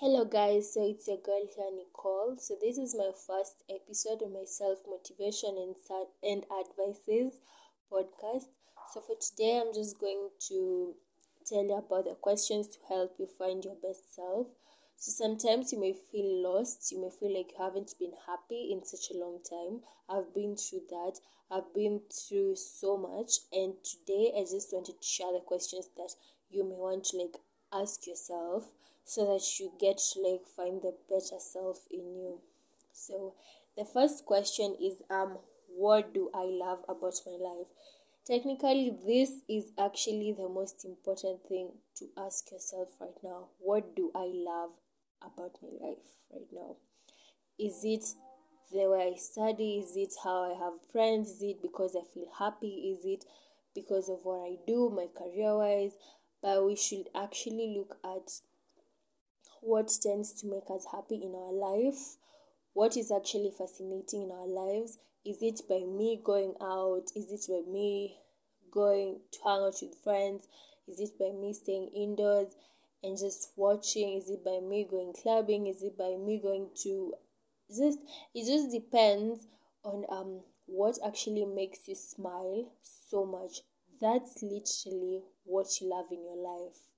Hello, guys. So it's your girl here, Nicole. So this is my first episode of my self motivation and and advices podcast. So for today, I'm just going to tell you about the questions to help you find your best self. So sometimes you may feel lost. You may feel like you haven't been happy in such a long time. I've been through that. I've been through so much, and today I just wanted to share the questions that you may want to like ask yourself so that you get to like find the better self in you. So the first question is um what do I love about my life? Technically this is actually the most important thing to ask yourself right now. What do I love about my life right now? Is it the way I study? Is it how I have friends? Is it because I feel happy? Is it because of what I do, my career wise? But we should actually look at what tends to make us happy in our life, what is actually fascinating in our lives. Is it by me going out? Is it by me going to hang out with friends? Is it by me staying indoors and just watching? Is it by me going clubbing? Is it by me going to just it just depends on um what actually makes you smile so much. That's literally what you love in your life.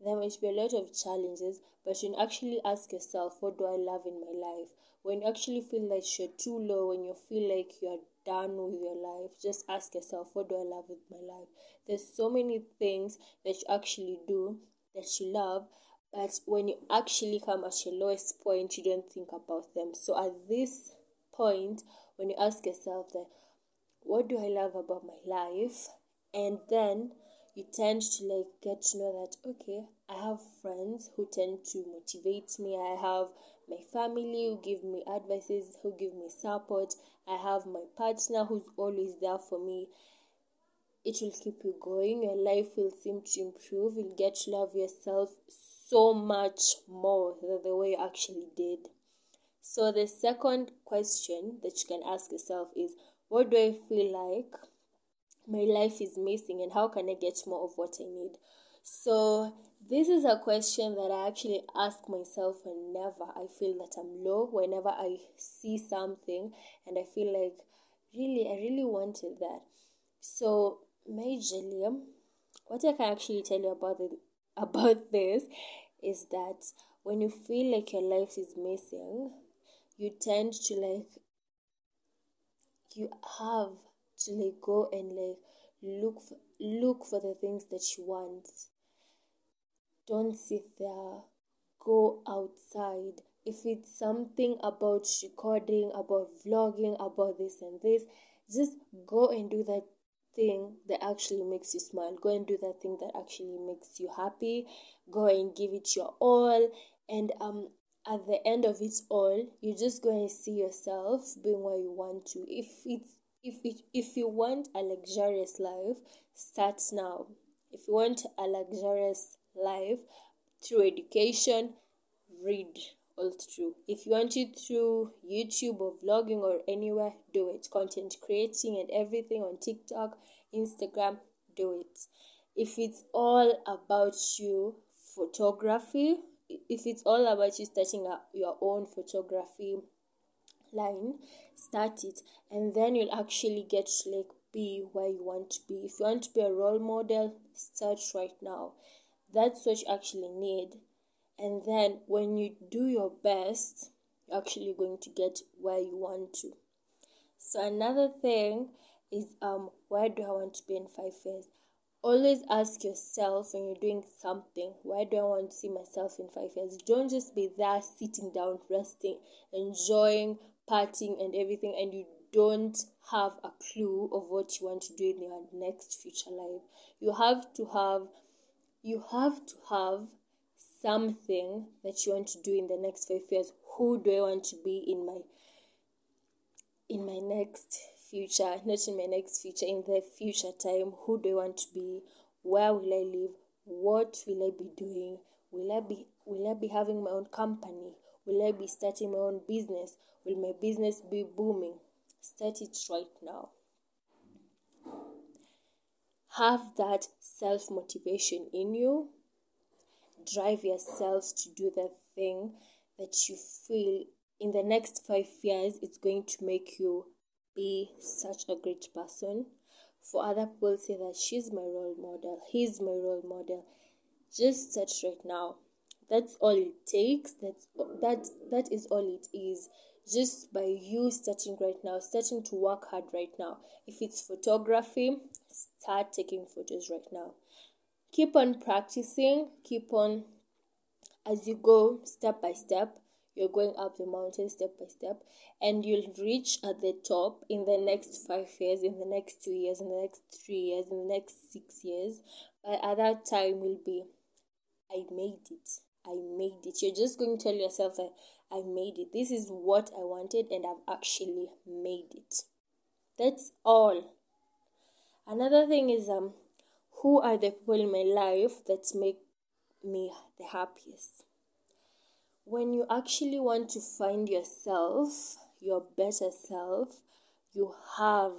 There might be a lot of challenges, but you actually ask yourself, what do I love in my life? When you actually feel like you're too low, when you feel like you're done with your life, just ask yourself, what do I love with my life? There's so many things that you actually do that you love, but when you actually come at your lowest point, you don't think about them. So at this point, when you ask yourself that, what do I love about my life? And then you tend to like get to know that okay i have friends who tend to motivate me. I have my family who give me advices who give me support. I have my partner who's always there for me. It will keep you going. Your life will seem to improve. You'll get to love yourself so much more than the way you actually did. So the second question that you can ask yourself is what do i feel like my life is missing and how can I get more of what I need? So, this is a question that I actually ask myself whenever I feel that I'm low, whenever I see something and I feel like really, I really wanted that. So, majorly, um, what I can actually tell you about it, about this is that when you feel like your life is missing, you tend to like you have to like go and like look for, look for the things that you want don't sit there. Go outside. If it's something about recording about vlogging about this and this just go and do that thing that actually makes you smile. Go and do that thing that actually makes you happy. Go and give it your all. And um at the end of it all you're just going to see yourself being where you want to. If it's if it, if you want a luxurious life, start now. If you want a luxurious life through education, read all through. If you want it through YouTube or vlogging or anywhere, do it. Content creating and everything on TikTok, Instagram, do it. If it's all about you, photography, if it's all about you starting a, your own photography line start it and then you'll actually get to like be where you want to be. If you want to be a role model start right now. That's what you actually need. And then when you do your best you're actually going to get where you want to. So another thing is um where do i want to be in five years? Always ask yourself when you're doing something where do i want to see myself in five years? Don't just be there sitting down resting enjoying partying and everything and you don't have a clue of what you want to do in your next future life. You have to have you have to have something that you want to do in the next five years. Who do i want to be in my in my next future? Not in my next future in the future time. Who do i want to be? Where will i live? What will i be doing? Will i be will i be having my own company? Will i be starting my own business Will my business be booming? Start it right now. Have that self motivation in you. drive yourselves to do the thing that you feel in the next five years it's going to make you be such a great person. For other people, say that she's my role model, he's my role model. Just start right now. That's all it takes. That's that that is all it is. Just by you starting right now, starting to work hard right now. If it's photography, start taking photos right now. Keep on practicing, keep on as you go step by step you're going up the mountain step by step and you'll reach at the top in the next five years in the next two years in the next three years in the next six years but at that time will be i made it i made it you're just going to tell yourself that i made it this is what i wanted and i've actually made it that's all another thing is um who are the people in my life that make me the happiest when you actually want to find yourself, your better self, you have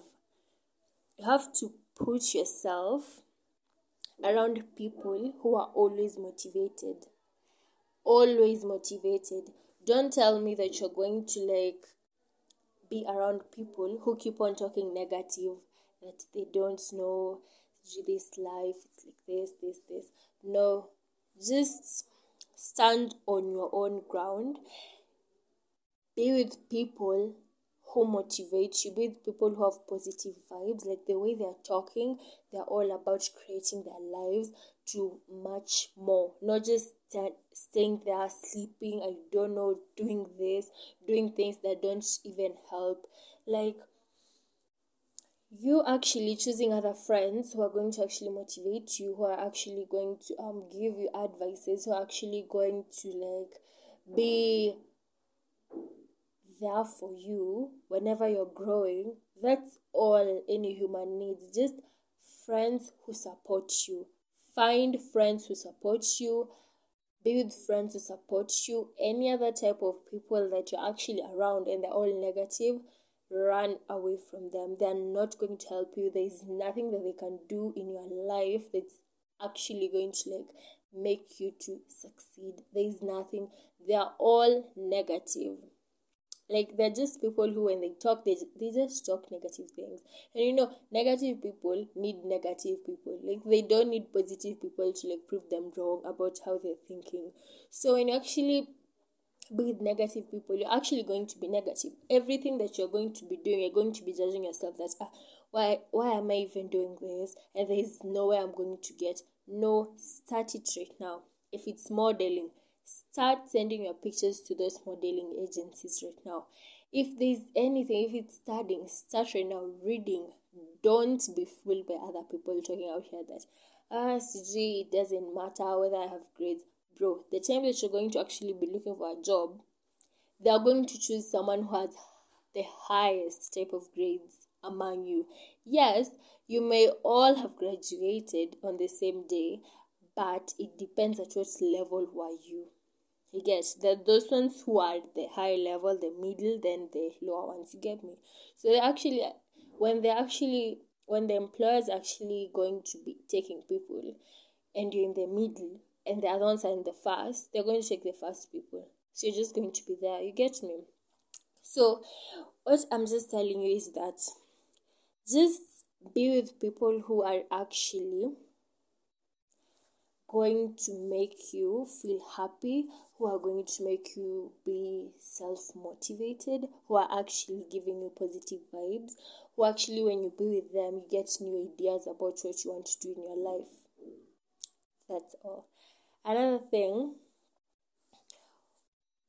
you have to put yourself around people who are always motivated. Always motivated. Don't tell me that you're going to like be around people who keep on talking negative, that they don't know this life, it's like this, this, this. No, just stand on your own ground. Be with people who motivate you, be people who have positive vibes, like the way they're talking, they're all about creating their lives to much more, not just st- staying there, sleeping, I don't know, doing this, doing things that don't even help. Like, you actually choosing other friends who are going to actually motivate you who are actually going to um give you advices who are actually going to like be there for you whenever you're growing that's all any human needs just friends who support you find friends who support you be with friends who support you any other type of people that you're actually around and they're all negative run away from them. They are not going to help you. There is nothing that they can do in your life that's actually going to like make you to succeed. There is nothing. They are all negative. Like they're just people who when they talk they they just talk negative things. And you know, negative people need negative people. Like they don't need positive people to like prove them wrong about how they're thinking. So when you actually be with negative people, you're actually going to be negative. Everything that you're going to be doing, you're going to be judging yourself that ah, why why am I even doing this? And there is nowhere I'm going to get. No, start it right now. If it's modeling, start sending your pictures to those modeling agencies right now. If there's anything, if it's studying, start right now. Reading. Don't be fooled by other people talking out here that ah, CG, it doesn't matter whether I have grades bro, the time that you're going to actually be looking for a job, they are going to choose someone who has the highest type of grades among you. Yes, you may all have graduated on the same day, but it depends at what level were you. You get that those ones who are the high level, the middle, then the lower ones. You get me? So they actually, when they actually, when the employer is actually going to be taking people, and you're in the middle, and the other ones are in the first they're going to take the first people. So you're just going to be there. You get me? So what I'm just telling you is that just be with people who are actually going to make you feel happy, who are going to make you be self motivated, who are actually giving you positive vibes, who actually, when you be with them, you get new ideas about what you want to do in your life. That's all. Another thing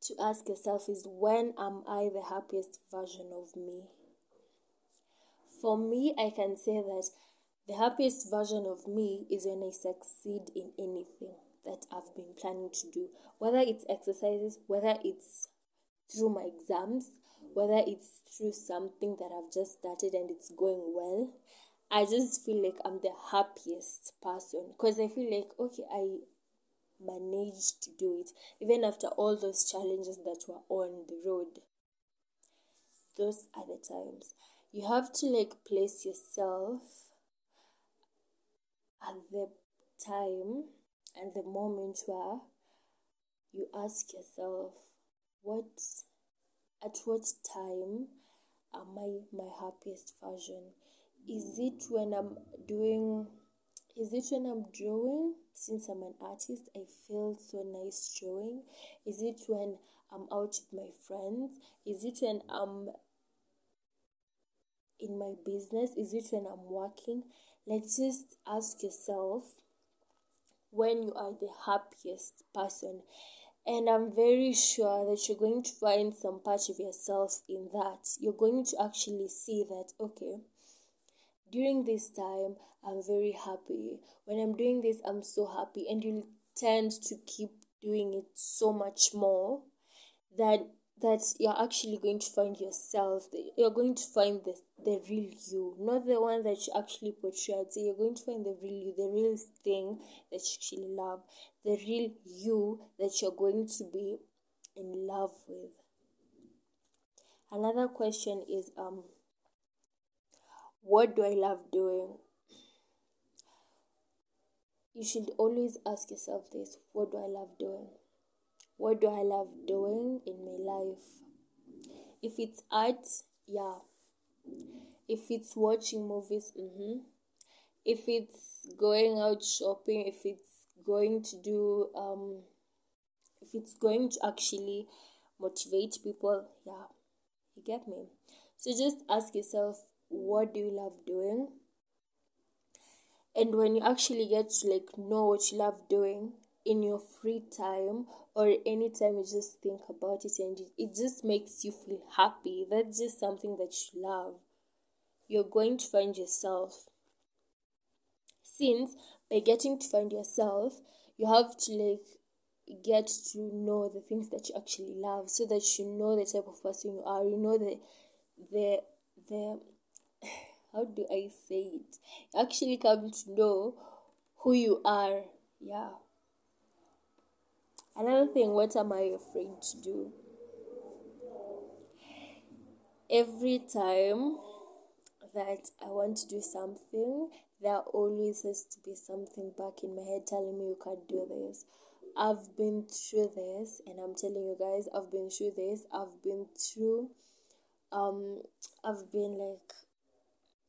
to ask yourself is when am I the happiest version of me? For me, I can say that the happiest version of me is when I succeed in anything that I've been planning to do, whether it's exercises, whether it's through my exams, whether it's through something that I've just started and it's going well. I just feel like I'm the happiest person because I feel like okay, I managed to do it, even after all those challenges that were on the road. Those are the times. You have to like place yourself at the time and the moment where you ask yourself, what, at what time am I my happiest version? Is it when I'm doing, is it when I'm drawing? Since I'm an artist, I feel so nice drawing. Is it when I'm out with my friends? Is it when I'm in my business? Is it when I'm working? Like, just ask yourself when you are the happiest person. And I'm very sure that you're going to find some part of yourself in that. You're going to actually see that, okay, during this time, I'm very happy. When I'm doing this, I'm so happy. And you tend to keep doing it so much more that that you're actually going to find yourself you're going to find the, the real you not the one that you actually portrayed so you're going to find the real you the real thing that you actually love the real you that you're going to be in love with. Another question is um what do i love doing? You should always ask yourself this what do i love doing what do I love doing in my life? If it's art, yeah. If it's watching movies, mm-hmm. If it's going out shopping, if it's going to do, um, if it's going to actually motivate people, yeah, you get me. So just ask yourself, what do you love doing? And when you actually get to like know what you love doing, in your free time or anytime you just think about it and it just makes you feel happy. That's just something that you love. You're going to find yourself. Since by getting to find yourself you have to like get to know the things that you actually love so that you know the type of person you are. You know the the the how do i say it? You actually come to know who you are. Yeah Another thing, what am I afraid to do? Every time that I want to do something, there always has to be something back in my head telling me you can't do this. I've been through this, and I'm telling you guys, I've been through this. I've been through, um, I've been like,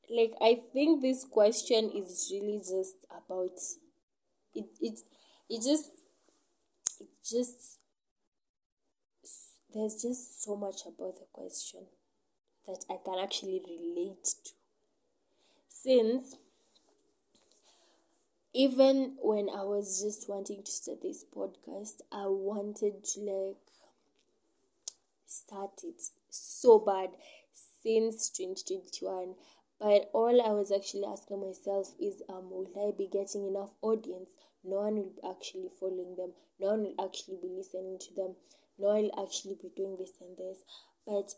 like I think this question is really just about it. It it just just there's just so much about the question that I can actually relate to. Since even when I was just wanting to start this podcast, I wanted to like start it so bad since 2021. But all I was actually asking myself is, um, will I be getting enough audience? No one will be actually following them. No one will actually be listening to them. No one will actually be doing this and this. But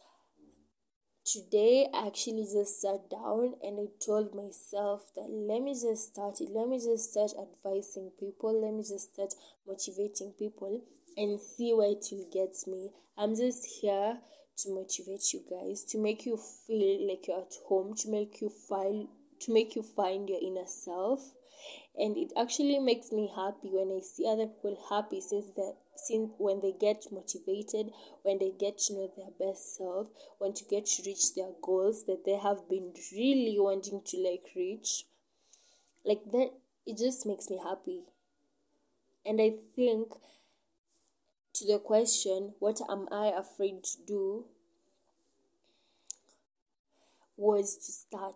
today I actually just sat down and I told myself that let me just start it. Let me just start advising people. Let me just start motivating people and see where it will get me. I'm just here to motivate you guys to make you feel like you're at home to make you find to make you find your inner self and it actually makes me happy when I see other people happy since that since when they get motivated, when they get to know their best self, when to get to reach their goals that they have been really wanting to like reach. Like that it just makes me happy. And I think to the question, what am I afraid to do? was to start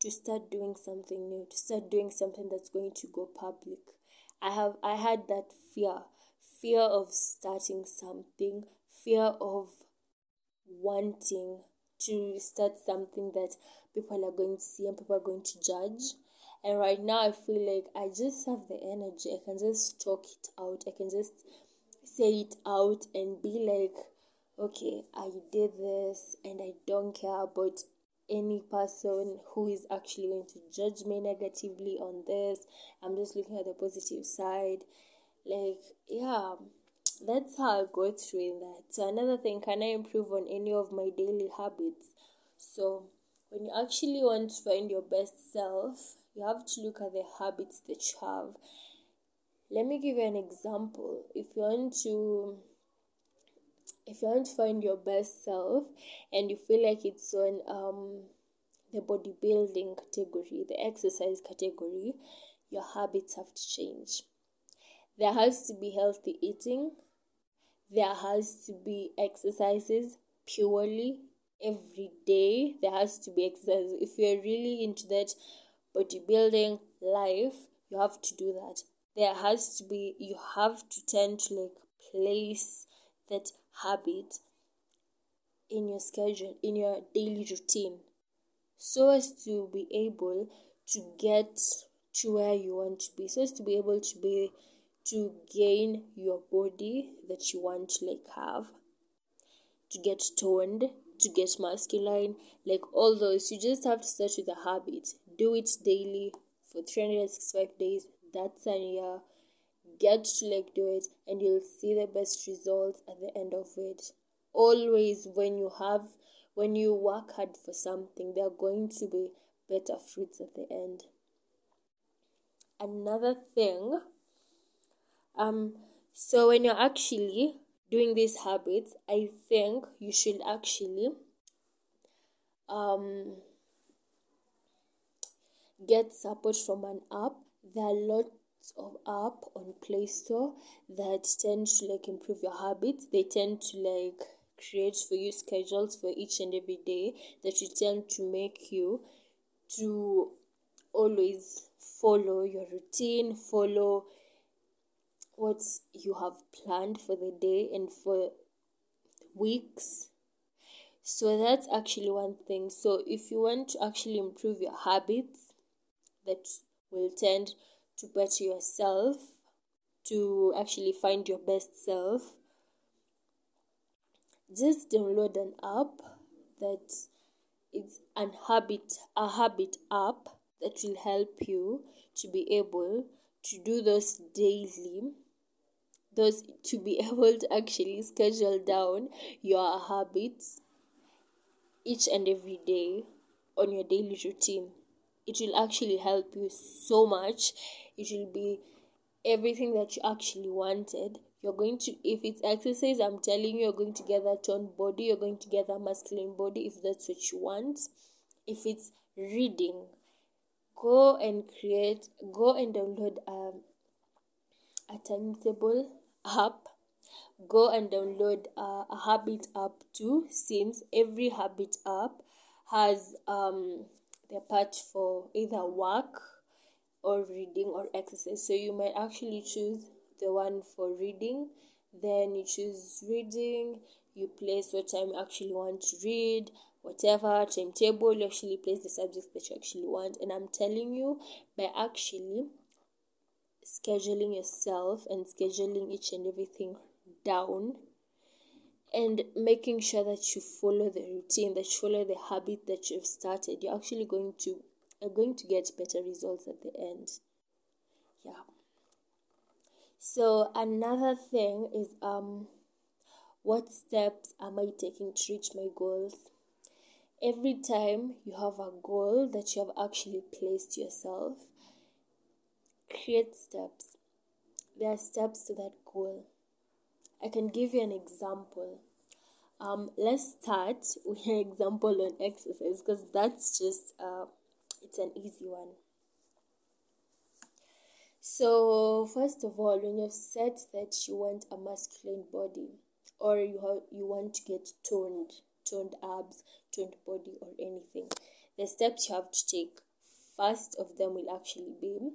to start doing something new, to start doing something that's going to go public. I have I had that fear, fear of starting something, fear of wanting to start something that people are going to see and people are going to judge. And right now I feel like I just have the energy. I can just talk it out. I can just say it out and be like, okay, I did this and I don't care about any person who is actually going to judge me negatively on this. I'm just looking at the positive side. Like, yeah, that's how I go through in that. So, another thing, can I improve on any of my daily habits? So, when you actually want to find your best self, you have to look at the habits that you have. let me give you an example if you want to if you want to find your best self and you feel like it's on um the bodybuilding category the exercise category your habits have to change. There has to be healthy eating. There has to be exercises purely every day. There has to be exercise if you're really into that bodybuilding life you have to do that. There has to be you have to tend to like place that habit in your schedule in your daily routine so as to be able to get to where you want to be so as to be able to be to gain your body that you want to like have to get toned to get masculine like all those. You just have to start with a habit. Do it daily for 365 days. That's a year get to like do it and you'll see the best results at the end of it. Always when you have when you work hard for something there are going to be better fruits at the end. Another thing um so when you're actually doing these habits i think you should actually um get support from an app. There are lots of app on play store that tend to like improve your habits. They tend to like create for you schedules for each and every day that you tend to make you to always follow your routine follow what you have planned for the day and for weeks. So that's actually one thing. So if you want to actually improve your habits that will tend to better yourself, to actually find your best self, just download an app that it's an habit a habit app that will help you to be able to do those daily those to be able to actually schedule down your habits each and every day on your daily routine. It will actually help you so much it will be everything that you actually wanted. You're going to if it's exercise i'm telling you you're going to get that toned body you're going to get that masculine body if that's what you want. If it's reading go and create go and download um, a timetable app. Go and download a habit app too since every habit app has um the part for either work or reading or exercise. So you might actually choose the one for reading, then you choose reading, you place what time you actually want to read, whatever timetable, you actually place the subjects that you actually want. And I'm telling you, by actually scheduling yourself and scheduling each and everything down and making sure that you follow the routine that you follow the habit that you've started you're actually going to are going to get better results at the end. Yeah. So another thing is um what steps am i taking to reach my goals? Every time you have a goal that you have actually placed yourself create steps. There are steps to that goal. I can give you an example. Um let's start with an example on exercise because that's just uh it's an easy one. So, first of all, when you've said that you want a masculine body or you you want to get toned, toned abs, toned body, or anything, the steps you have to take, first of them will actually be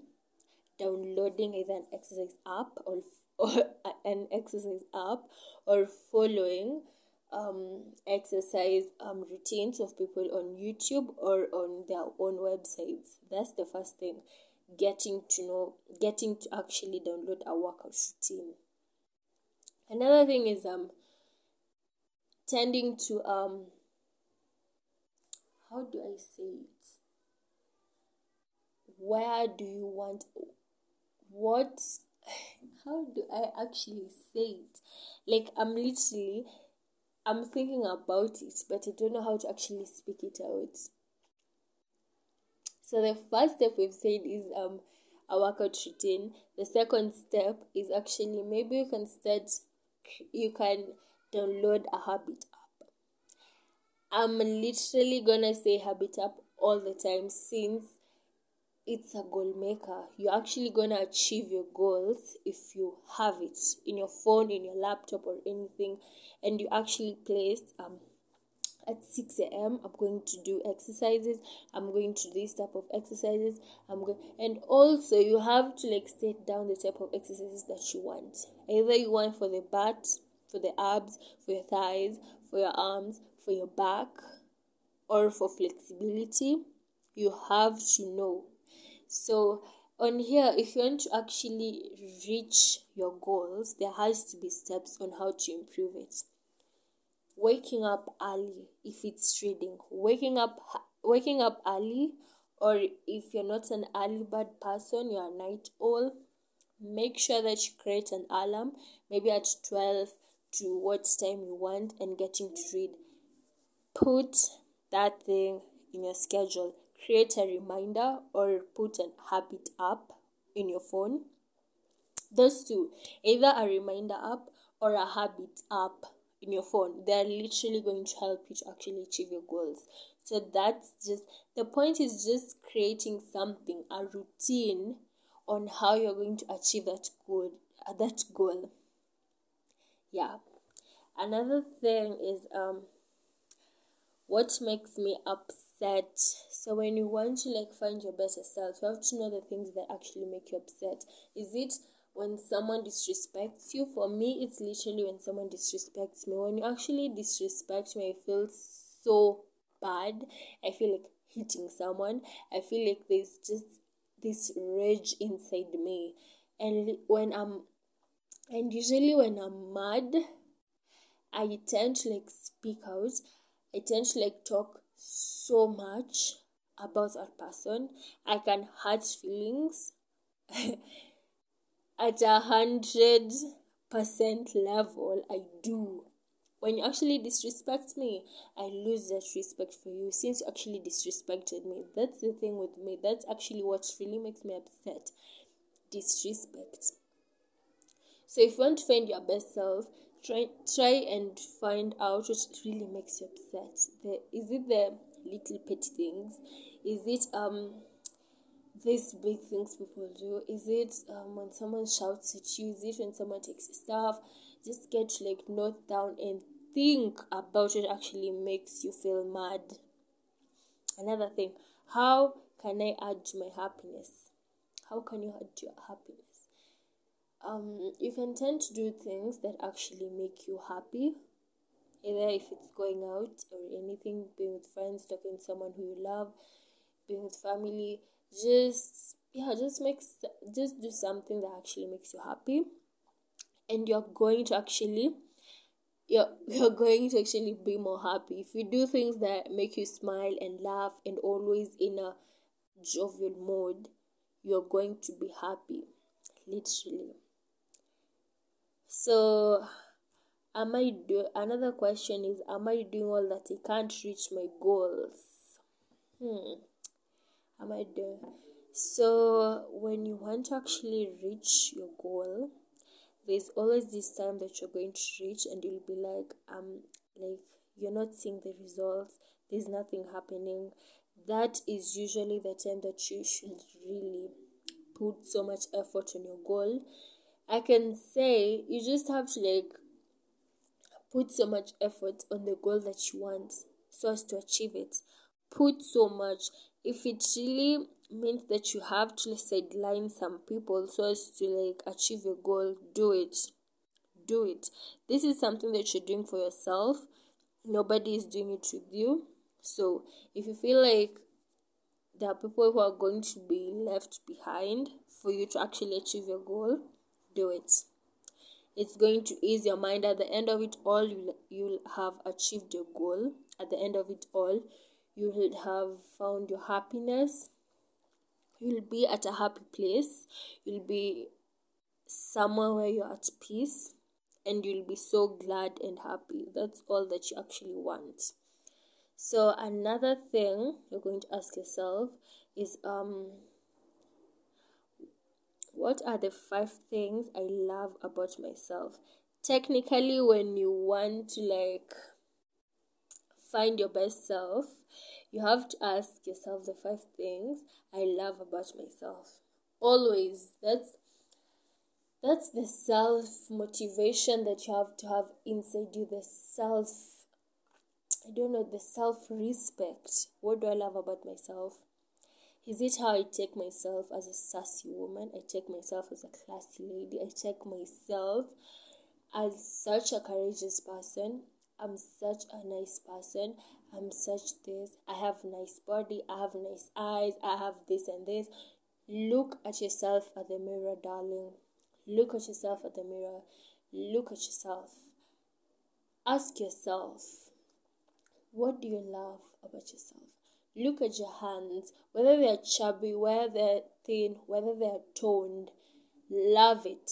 downloading either an exercise app or, or an exercise app or following um, exercise um, routines of people on YouTube or on their own websites. That's the first thing. Getting to know, getting to actually download a workout routine. Another thing is um tending to um how do I say it? Where do you want what how do I actually say it? Like I'm literally I'm thinking about it, but I don't know how to actually speak it out. So the first step we've said is um a workout routine the second step is actually maybe you can start you can download a habit app i'm literally gonna say habit app all the time since it's a goal maker. You're actually gonna achieve your goals if you have it in your phone, in your laptop, or anything, and you actually placed um at 6 a.m. I'm going to do exercises. I'm going to do this type of exercises. I'm going and also you have to like state down the type of exercises that you want. Either you want for the butt, for the abs, for your thighs, for your arms, for your back, or for flexibility. You have to know so on here, if you want to actually reach your goals, there has to be steps on how to improve it. Waking up early, if it's reading, waking up waking up early, or if you're not an early bird person, you're a night owl. Make sure that you create an alarm, maybe at twelve to what time you want, and getting to read. Put that thing in your schedule create a reminder or put an habit app in your phone. Those two, either a reminder app or a habit app in your phone, they are literally going to help you to actually achieve your goals. So that's just the point is just creating something, a routine on how you're going to achieve that goal. That goal. Yeah. Another thing is um what makes me upset so when you want to like find your better self you have to know the things that actually make you upset. Is it when someone disrespects you? For me it's literally when someone disrespects me. When you actually disrespect me i feel so bad. I feel like hitting someone. I feel like there's just this rage inside me. And when i'm and usually when i'm mad i tend to like speak out I tend to like talk so much about that person. I can hurt feelings at a hundred percent level. I do. When you actually disrespect me, I lose that respect for you since you actually disrespected me. That's the thing with me. That's actually what really makes me upset. Disrespect. So if you want to find your best self, try try and find out what really makes you upset. The is it the little petty things? Is it um these big things people do? Is it um when someone shouts at you? Is it when someone takes stuff? Just get like note down and think about what actually makes you feel mad. Another thing how can i add to my happiness? How can you add to your happiness um, you can tend to do things that actually make you happy either if it's going out or anything being with friends talking to someone who you love being with family just yeah just makes just do something that actually makes you happy. And you're going to actually you're, you're going to actually be more happy. If you do things that make you smile and laugh and always in a jovial mode you're going to be happy literally so, am I do another question is am I doing all that I can't reach my goals? Hmm. Am I doing so when you want to actually reach your goal, there's always this time that you're going to reach and you'll be like, um like you're not seeing the results, there's nothing happening. That is usually the time that you should really put so much effort on your goal I can say you just have to like put so much effort on the goal that you want so as to achieve it. Put so much. If it really means that you have to sideline some people so as to like achieve your goal, do it. Do it. This is something that you're doing for yourself. Nobody is doing it with you. So if you feel like there are people who are going to be left behind for you to actually achieve your goal, do it. It's going to ease your mind. At the end of it all, you'll, you'll have achieved your goal. At the end of it all, you will have found your happiness. You'll be at a happy place. You'll be somewhere where you're at peace and you'll be so glad and happy. That's all that you actually want. So another thing you're going to ask yourself is um what are the five things I love about myself? Technically, when you want to like find your best self, you have to ask yourself the five things I love about myself. Always. That's that's the self motivation that you have to have inside you, the self I don't know, the self respect. What do I love about myself? Is it how I take myself as a sassy woman? I take myself as a classy lady. I take myself as such a courageous person. I'm such a nice person. I'm such this. I have nice body. I have nice eyes. I have this and this. Look at yourself at the mirror, darling. Look at yourself at the mirror. Look at yourself. Ask yourself, what do you love about yourself? Look at your hands, whether they're chubby, whether they're thin, whether they're toned. Love it.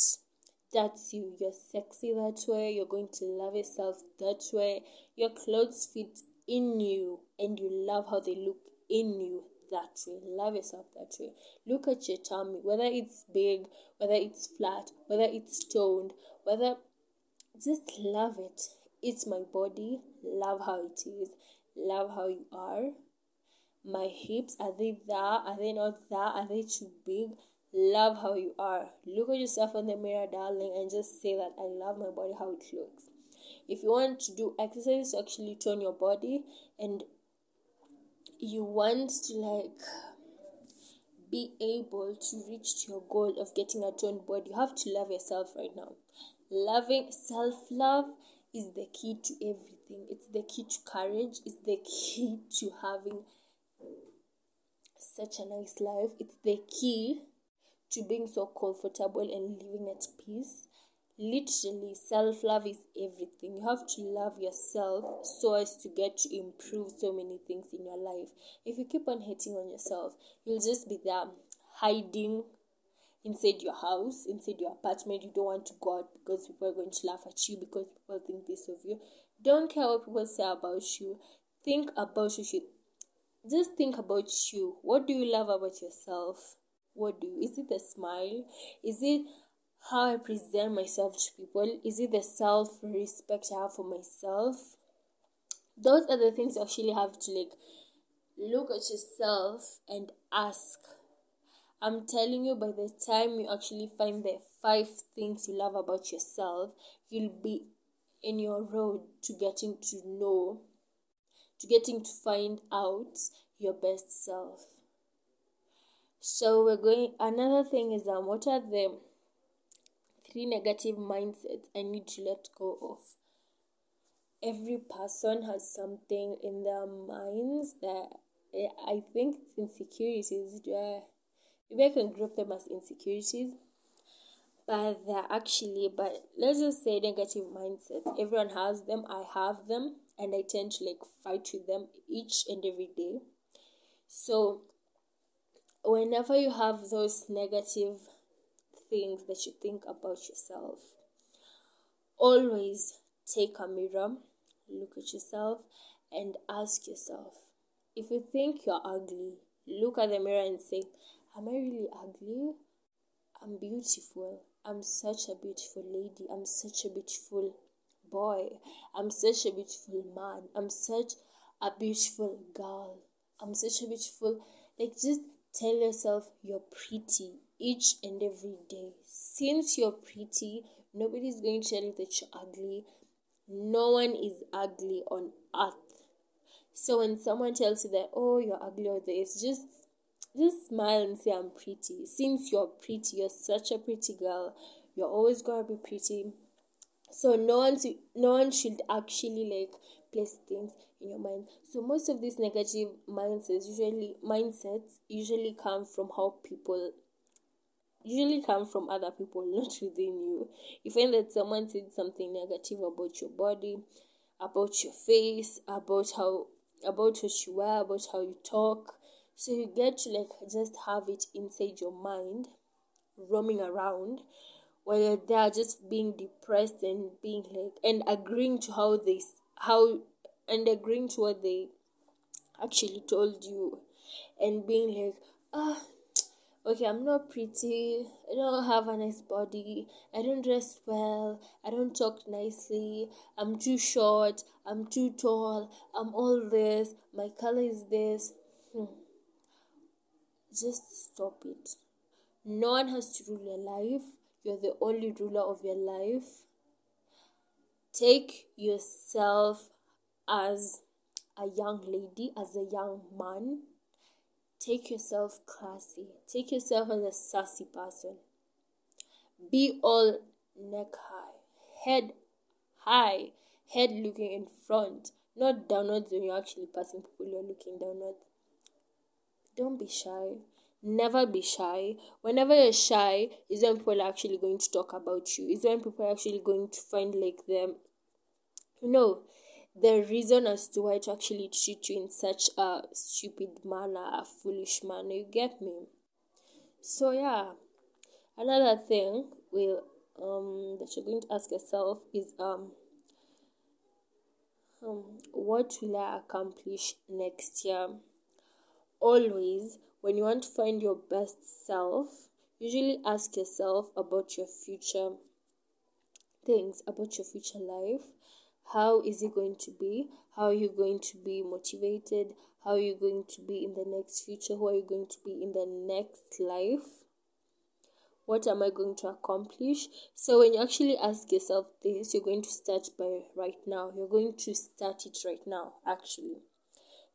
That's you. You're sexy that way. You're going to love yourself that way. Your clothes fit in you and you love how they look in you that way. Love yourself that way. Look at your tummy, whether it's big, whether it's flat, whether it's toned, whether just love it. It's my body. Love how it is. Love how you are my hips are they there are they not there are they too big? Love how you are. Look at yourself in the mirror darling and just say that i love my body how it looks. If you want to do exercise to actually tone your body and you want to like be able to reach your goal of getting a toned body you have to love yourself right now. Loving self-love is the key to everything. It's the key to courage. It's the key to having such a nice life. It's the key to being so comfortable and living at peace. Literally, self love is everything. You have to love yourself so as to get to improve so many things in your life. If you keep on hating on yourself, you'll just be there hiding inside your house, inside your apartment. You don't want to go out because people are going to laugh at you because people think this of you. Don't care what people say about you. Think about you just think about you. What do you love about yourself? What do you, is it the smile? Is it how I present myself to people? Is it the self respect I have for myself? Those are the things you actually have to like look at yourself and ask. I'm telling you, by the time you actually find the five things you love about yourself, you'll be in your road to getting to know to getting to find out your best self. So we're going another thing is um what are the three negative mindsets I need to let go of? Every person has something in their minds that eh, I think insecurities. Maybe I can group them as insecurities, but they're actually, but let's just say negative mindsets. Everyone has them. I have them and I tend to like fight with them each and every day. So, whenever you have those negative things that you think about yourself, always take a mirror, look at yourself, and ask yourself if you think you're ugly, look at the mirror and say, Am I really ugly? I'm beautiful. I'm such a beautiful lady. I'm such a beautiful boy. I'm such a beautiful man. I'm such a beautiful girl. I'm such a beautiful. Like, just tell yourself you're pretty each and every day. Since you're pretty, nobody's going to tell you that you're ugly. No one is ugly on earth. So when someone tells you that, oh, you're ugly or this, just just smile and say I'm pretty. Since you're pretty, you're such a pretty girl. You're always gonna be pretty so no one no one should actually like place things in your mind. So most of these negative mindsets usually mindsets usually come from how people usually come from other people not within you. You find that someone said something negative about your body about your face about how about what you wear about how you talk. So you get to like just have it inside your mind roaming around whether they are just being depressed and being like and agreeing to how they how and agreeing to what they actually told you and being like ah okay, I'm not pretty, I don't have a nice body, I don't dress well, I don't talk nicely, I'm too short, I'm too tall, I'm all this, my color is this. Hmm. Just stop it. No one has to rule your life. You're the only ruler of your life. Take yourself as a young lady, as a young man Take yourself classy. Take yourself as a sassy person. Be all neck high, head high, head looking in front, not downwards when you're actually passing people you're looking downwards. Don't be shy. Never be shy. Whenever you're shy, is when people are actually going to talk about you. Is when people are actually going to find like them. No, the reason as to why to actually treat you in such a stupid manner, a foolish manner. You get me? So yeah, another thing will um that you're going to ask yourself is um um what will I accomplish next year? Always, when you want to find your best self, usually ask yourself about your future things, about your future life. How is it going to be? How are you going to be motivated? How are you going to be in the next future? Who are you going to be in the next life? What am i going to accomplish? So when you actually ask yourself this you're going to start by right now. You're going to start it right now actually.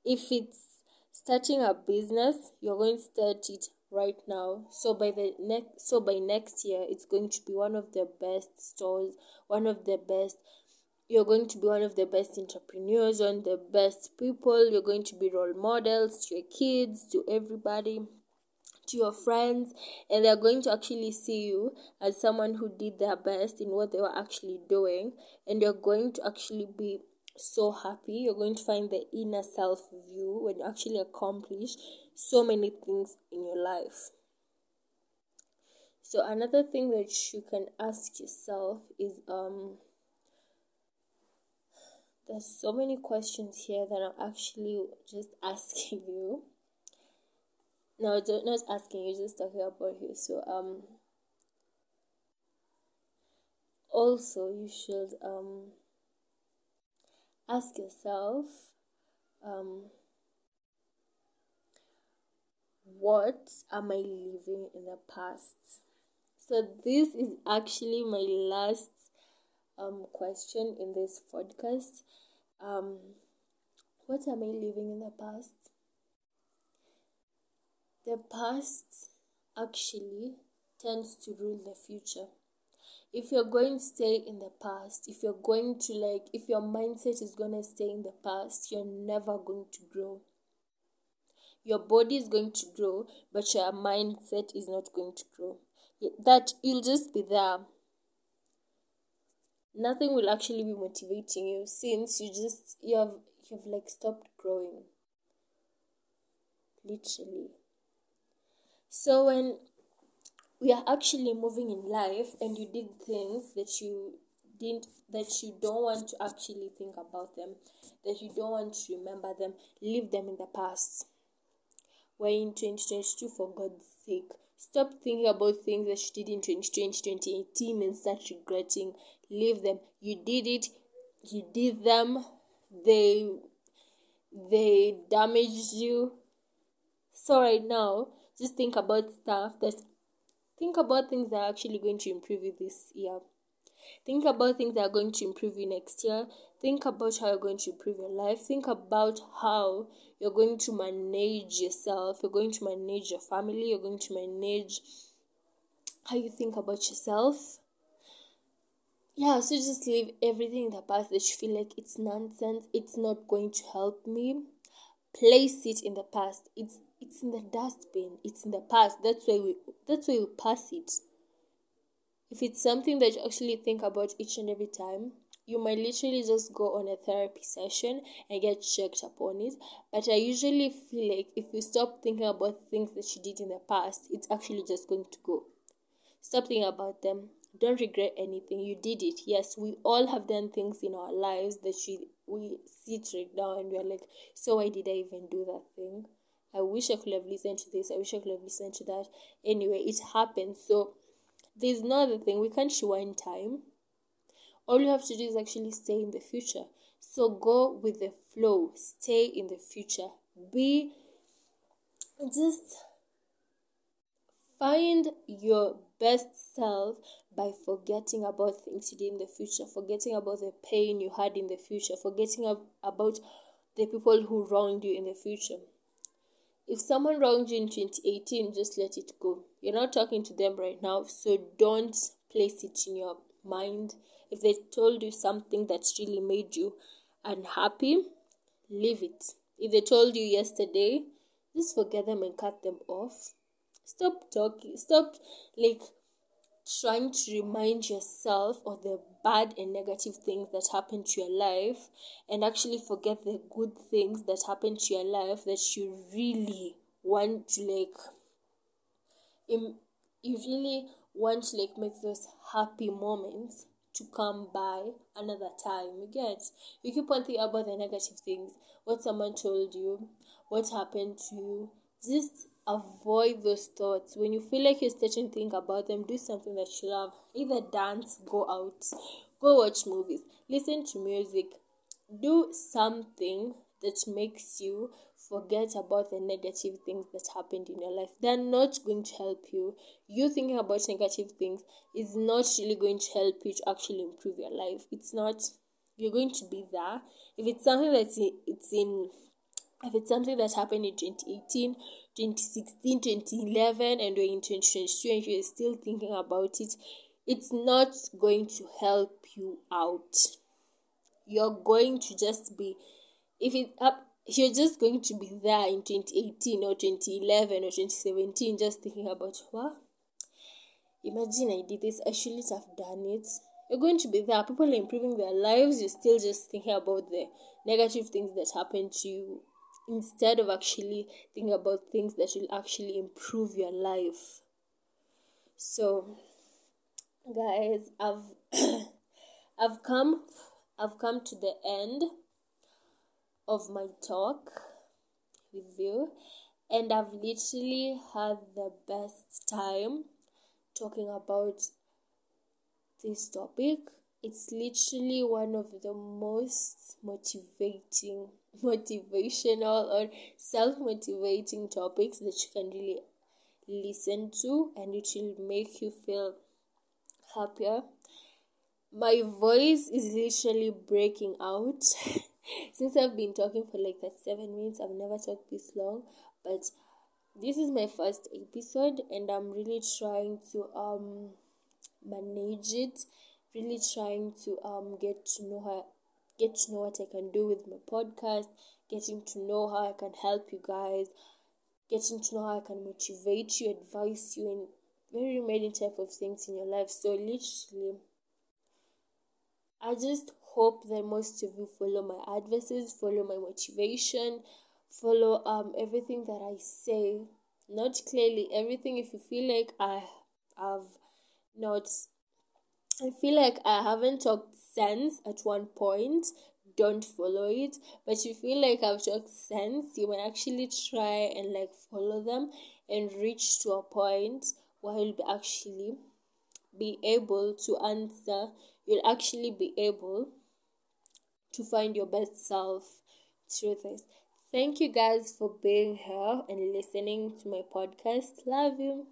If it's starting a business you're going to start it right now so by the next so by next year it's going to be one of the best stores one of the best you're going to be one of the best entrepreneurs, one of the best people. You're going to be role models to your kids, to everybody, to your friends, and they're going to actually see you as someone who did their best in what they were actually doing, and you're going to actually be so happy. You're going to find the inner self view when you actually accomplish so many things in your life. So another thing that you can ask yourself is um there's so many questions here that I'm actually just asking you. No, not asking you, just talking about you. So um also you should um ask yourself um what am I living in the past? So this is actually my last um, question in this podcast. Um, what am I living in the past? The past actually tends to rule the future. If you're going to stay in the past, if you're going to like, if your mindset is going to stay in the past, you're never going to grow. Your body is going to grow, but your mindset is not going to grow. That you'll just be there nothing will actually be motivating you since you just you have you have like stopped growing literally so when we are actually moving in life and you did things that you didn't that you don't want to actually think about them that you don't want to remember them leave them in the past. We're in 2022 for god's sake. Stop thinking about things that you did in 2020 2018 and start regretting. Leave them. You did it. You did them. They they damaged you. So right now just think about stuff that think about things that are actually going to improve you this year. Think about things that are going to improve you next year. Think about how you're going to improve your life. Think about how you're going to manage yourself. You're going to manage your family. You're going to manage how you think about yourself. Yeah so just leave everything in the past that you feel like it's nonsense. It's not going to help me. Place it in the past. It's it's in the dustbin it's in the past. That's why we that's why we pass it. If it's something that you actually think about each and every time you might literally just go on a therapy session and get checked upon it. But i usually feel like if you stop thinking about things that you did in the past it's actually just going to go. Stop thinking about them. Don't regret anything. You did it. Yes we all have done things in our lives that we we sit right now and we're like so why did i even do that thing I wish I could have listened to this. I wish I could have listened to that. Anyway, it happened. So there's no other thing. We can't rewind time. All you have to do is actually stay in the future. So go with the flow. Stay in the future. Be just find your best self by forgetting about things you did in the future, forgetting about the pain you had in the future, forgetting about the people who wronged you in the future. If someone wronged you in 2018, just let it go. You're not talking to them right now, so don't place it in your mind. If they told you something that's really made you unhappy, leave it. If they told you yesterday, just forget them and cut them off. Stop talking. Stop like trying to remind yourself of the bad and negative things that happen to your life and actually forget the good things that happen to your life that you really want to like Im- you really want to like make those happy moments to come by another time. You get? You keep on thinking about the negative things. What someone told you what happened to you. Just avoid those thoughts. When you feel like you're starting to think about them, do something that you love. Either dance, go out, go watch movies, listen to music, do something that makes you forget about the negative things that happened in your life. They're not going to help you. You thinking about negative things is not really going to help you to actually improve your life. It's not. You're going to be there. If it's something that's in, it's in if it's something that happened in 2018 2016 2011 and we're in 2022 and you're still thinking about it it's not going to help you out. You're going to just be if it up you're just going to be there in 2018 or 2011 or 2017 just thinking about what imagine i did this i shouldn't have done it. You're going to be there people are improving their lives you're still just thinking about the negative things that happened to you instead of actually thinking about things that will actually improve your life. So, guys, I've I've come I've come to the end of my talk with you and I've literally had the best time talking about this topic. It's literally one of the most motivating motivational or self motivating topics that you can really listen to and it will make you feel happier. My voice is literally breaking out. Since I've been talking for like seven minutes, I've never talked this long, but this is my first episode and I'm really trying to um manage it, really trying to um get to know her get to know what I can do with my podcast, getting to know how I can help you guys, getting to know how I can motivate you, advise you, and very many type of things in your life. So literally, I just hope that most of you follow my advices, follow my motivation, follow um everything that I say. Not clearly everything. If you feel like I have not I feel like I haven't talked sense at one point. Don't follow it. But you feel like I've talked sense, you might actually try and like follow them and reach to a point where you'll be actually be able to answer. You'll actually be able to find your best self through this. Thank you guys for being here and listening to my podcast. Love you.